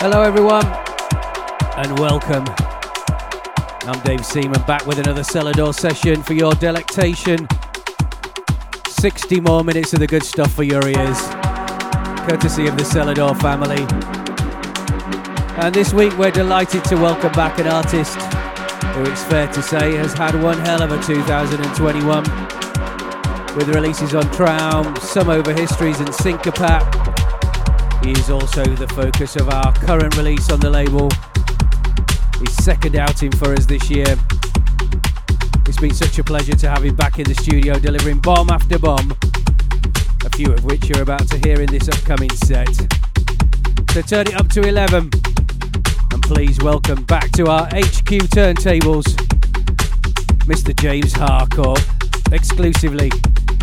Hello, everyone, and welcome. I'm Dave Seaman back with another Selador session for your delectation. 60 more minutes of the good stuff for your ears, courtesy of the Selador family. And this week, we're delighted to welcome back an artist who it's fair to say has had one hell of a 2021 with releases on Traum, Sum Over Histories and Syncopat. He is also the focus of our current release on the label, his second outing for us this year. It's been such a pleasure to have him back in the studio delivering bomb after bomb, a few of which you're about to hear in this upcoming set. So turn it up to 11 and please welcome back to our HQ turntables, Mr. James Harcourt, exclusively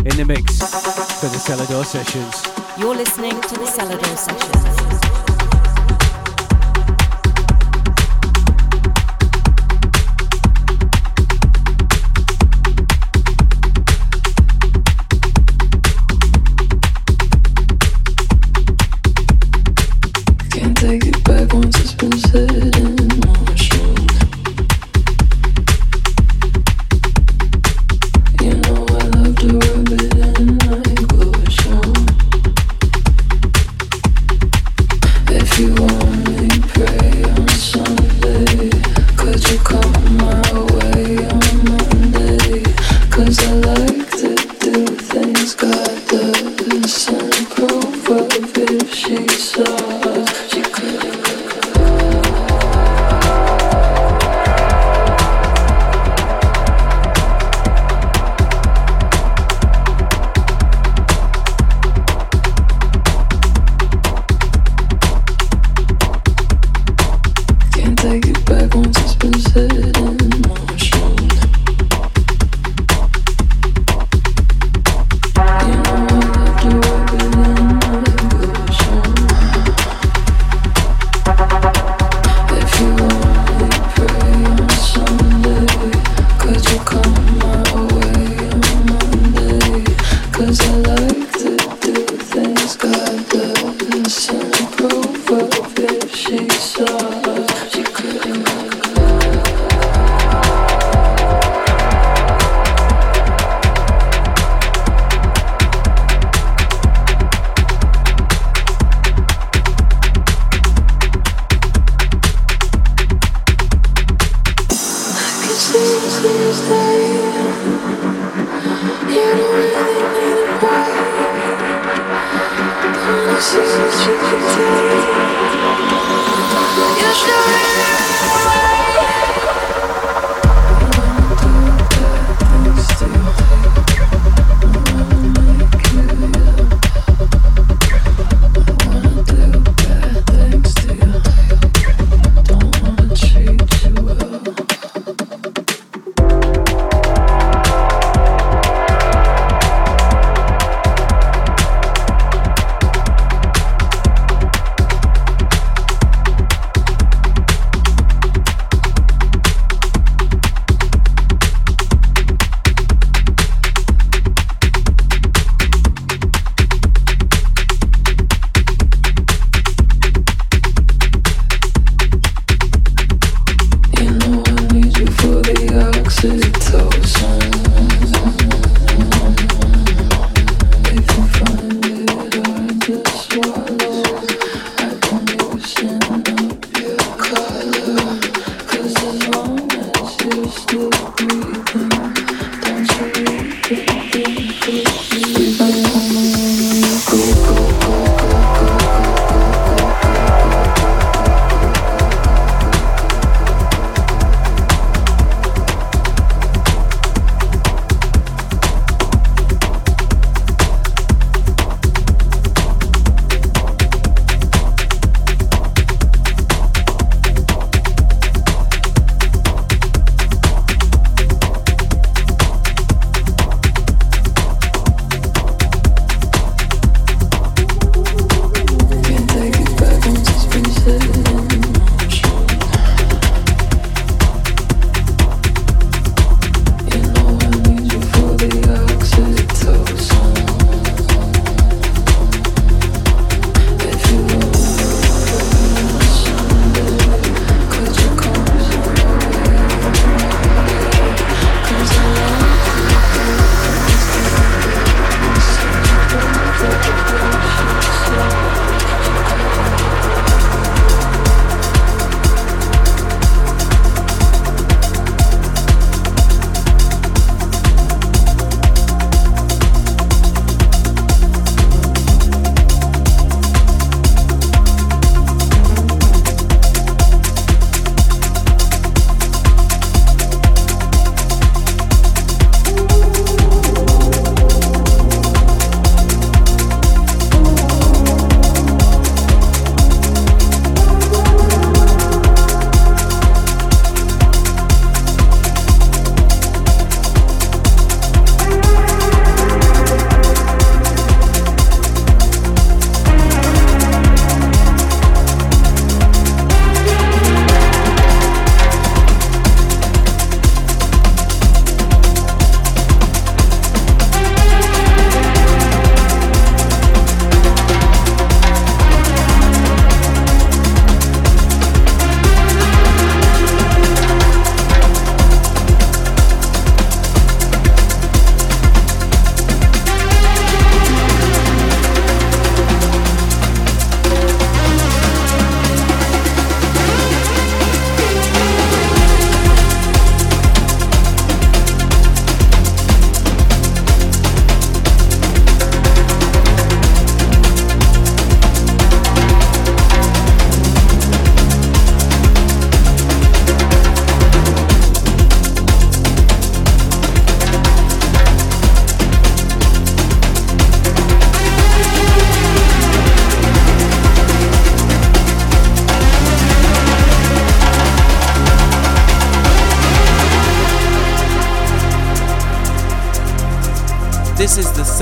in the mix for the Selador Sessions. You're listening to the Selador Sessions.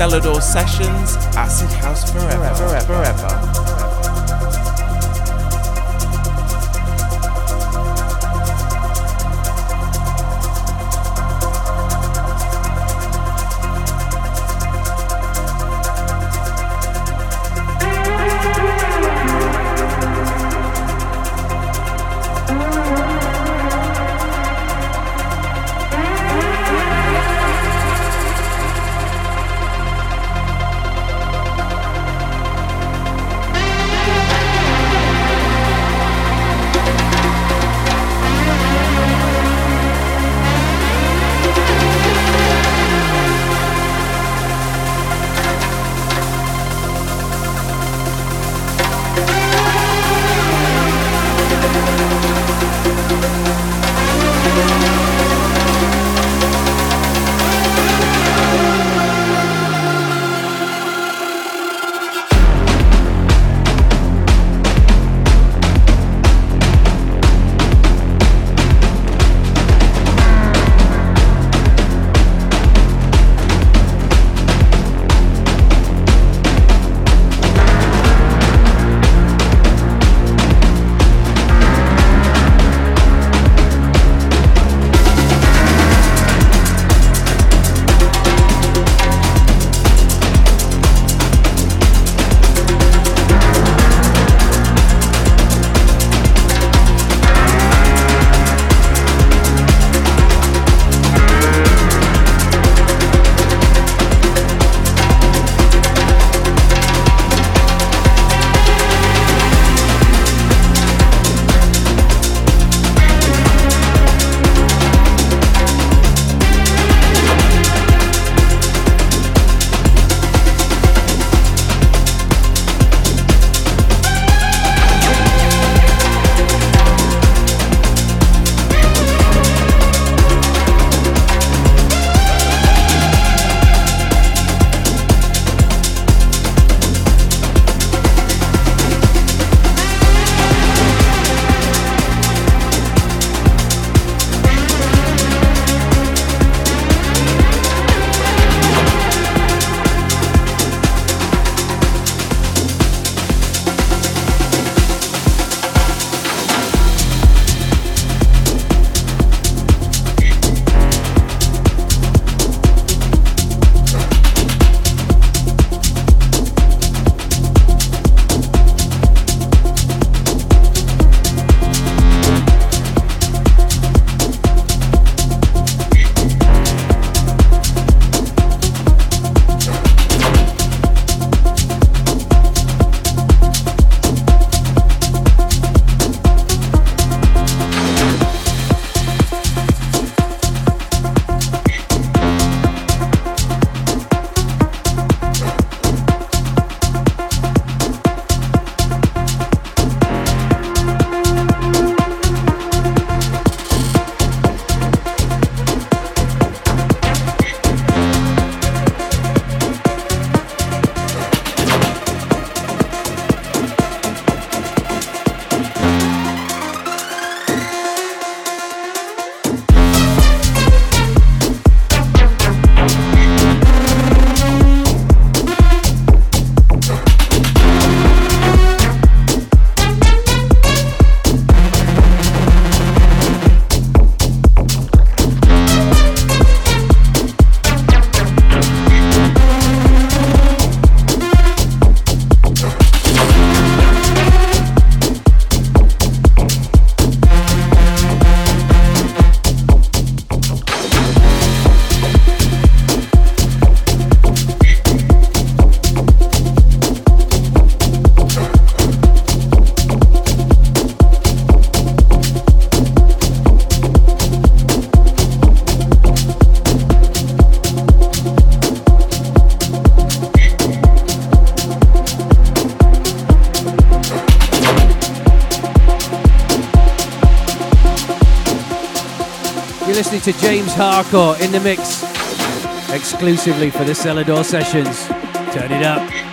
Selador Sessions, Acid House Harcourt in the mix exclusively for the Selador sessions. Turn it up.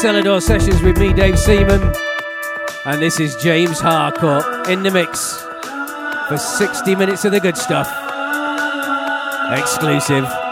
Selador Sessions with me, Dave Seaman, and this is James Harcourt in the mix for 60 minutes of the good stuff. Exclusive.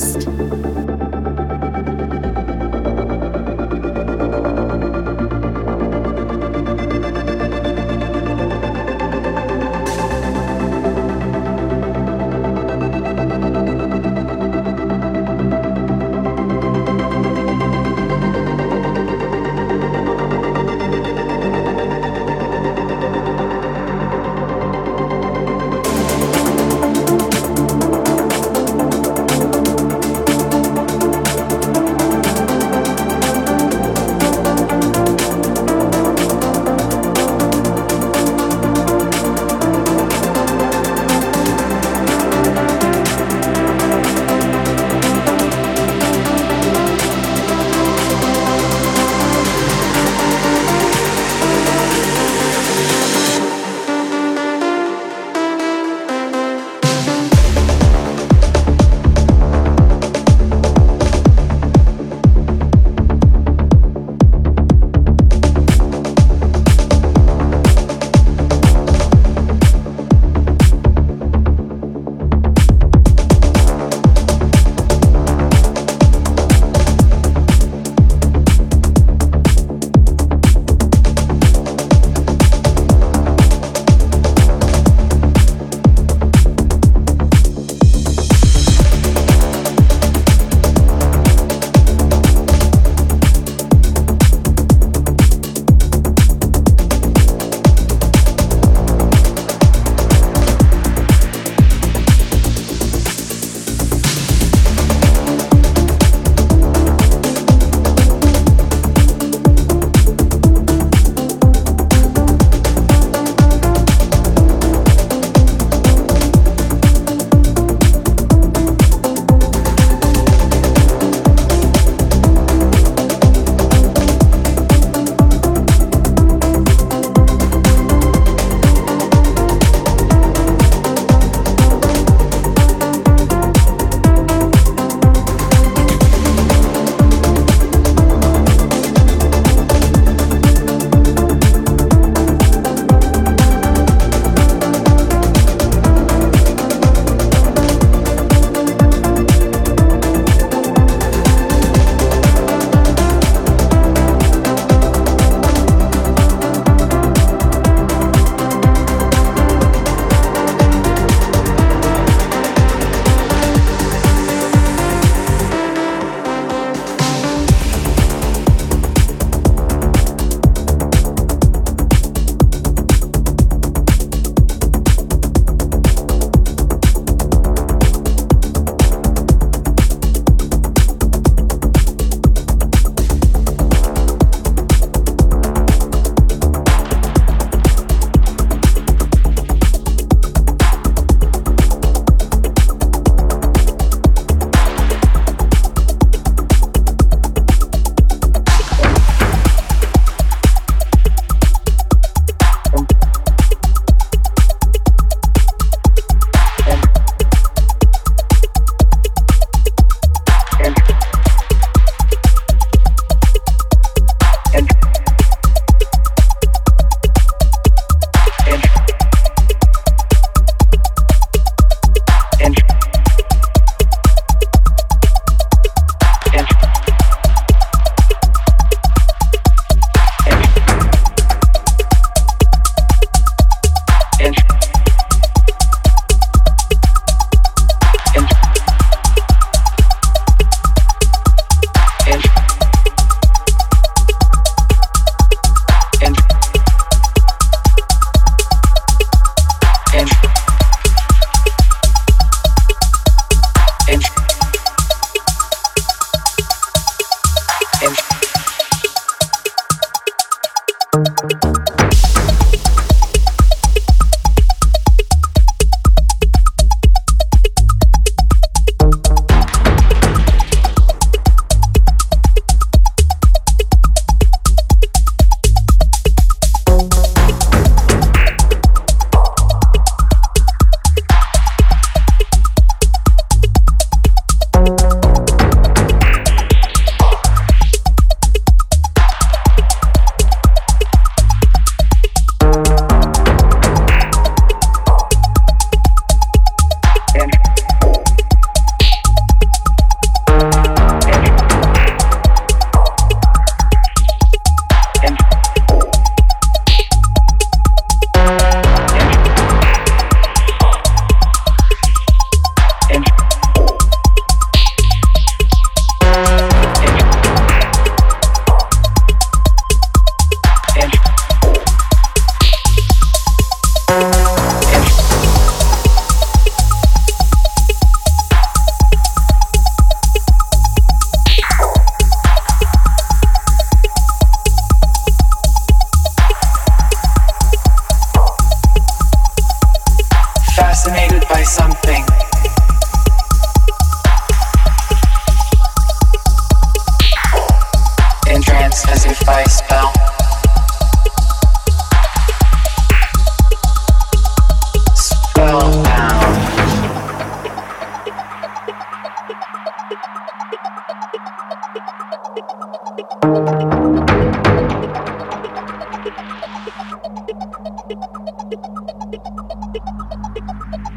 Of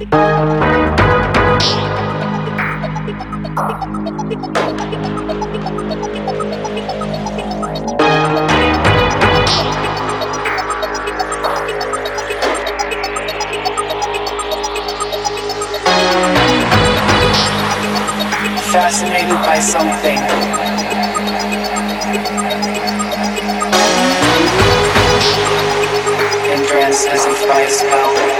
Fascinated by something. As spell.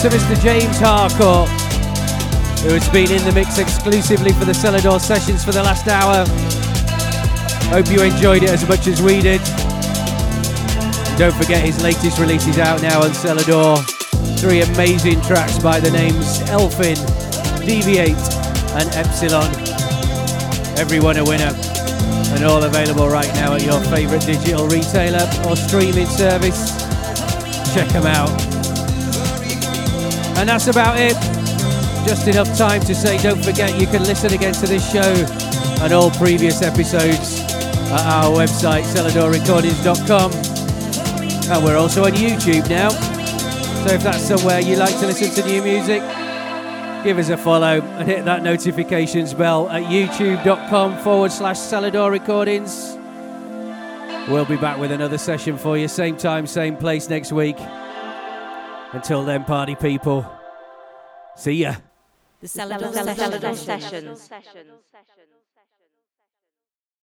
To Mr. James Harcourt, who has been in the mix exclusively for the Selador sessions for the last hour. Hope you enjoyed it as much as we did. Don't forget his latest release is out now on Selador. Three amazing tracks by the names Elfin, Deviate, and Epsilon. Everyone a winner. And all available right now at your favourite digital retailer or streaming service. Check them out. And that's about it. Just enough time to say don't forget you can listen again to this show and all previous episodes at our website, seladorrecordings.com. And we're also on YouTube now. So if that's somewhere you like to listen to new music, give us a follow and hit that notifications bell at youtube.com forward slash Selador Recordings. We'll be back with another session for you, same time, same place next week. Until then, party people, see ya. The Selador, Selador, Selador Sessions.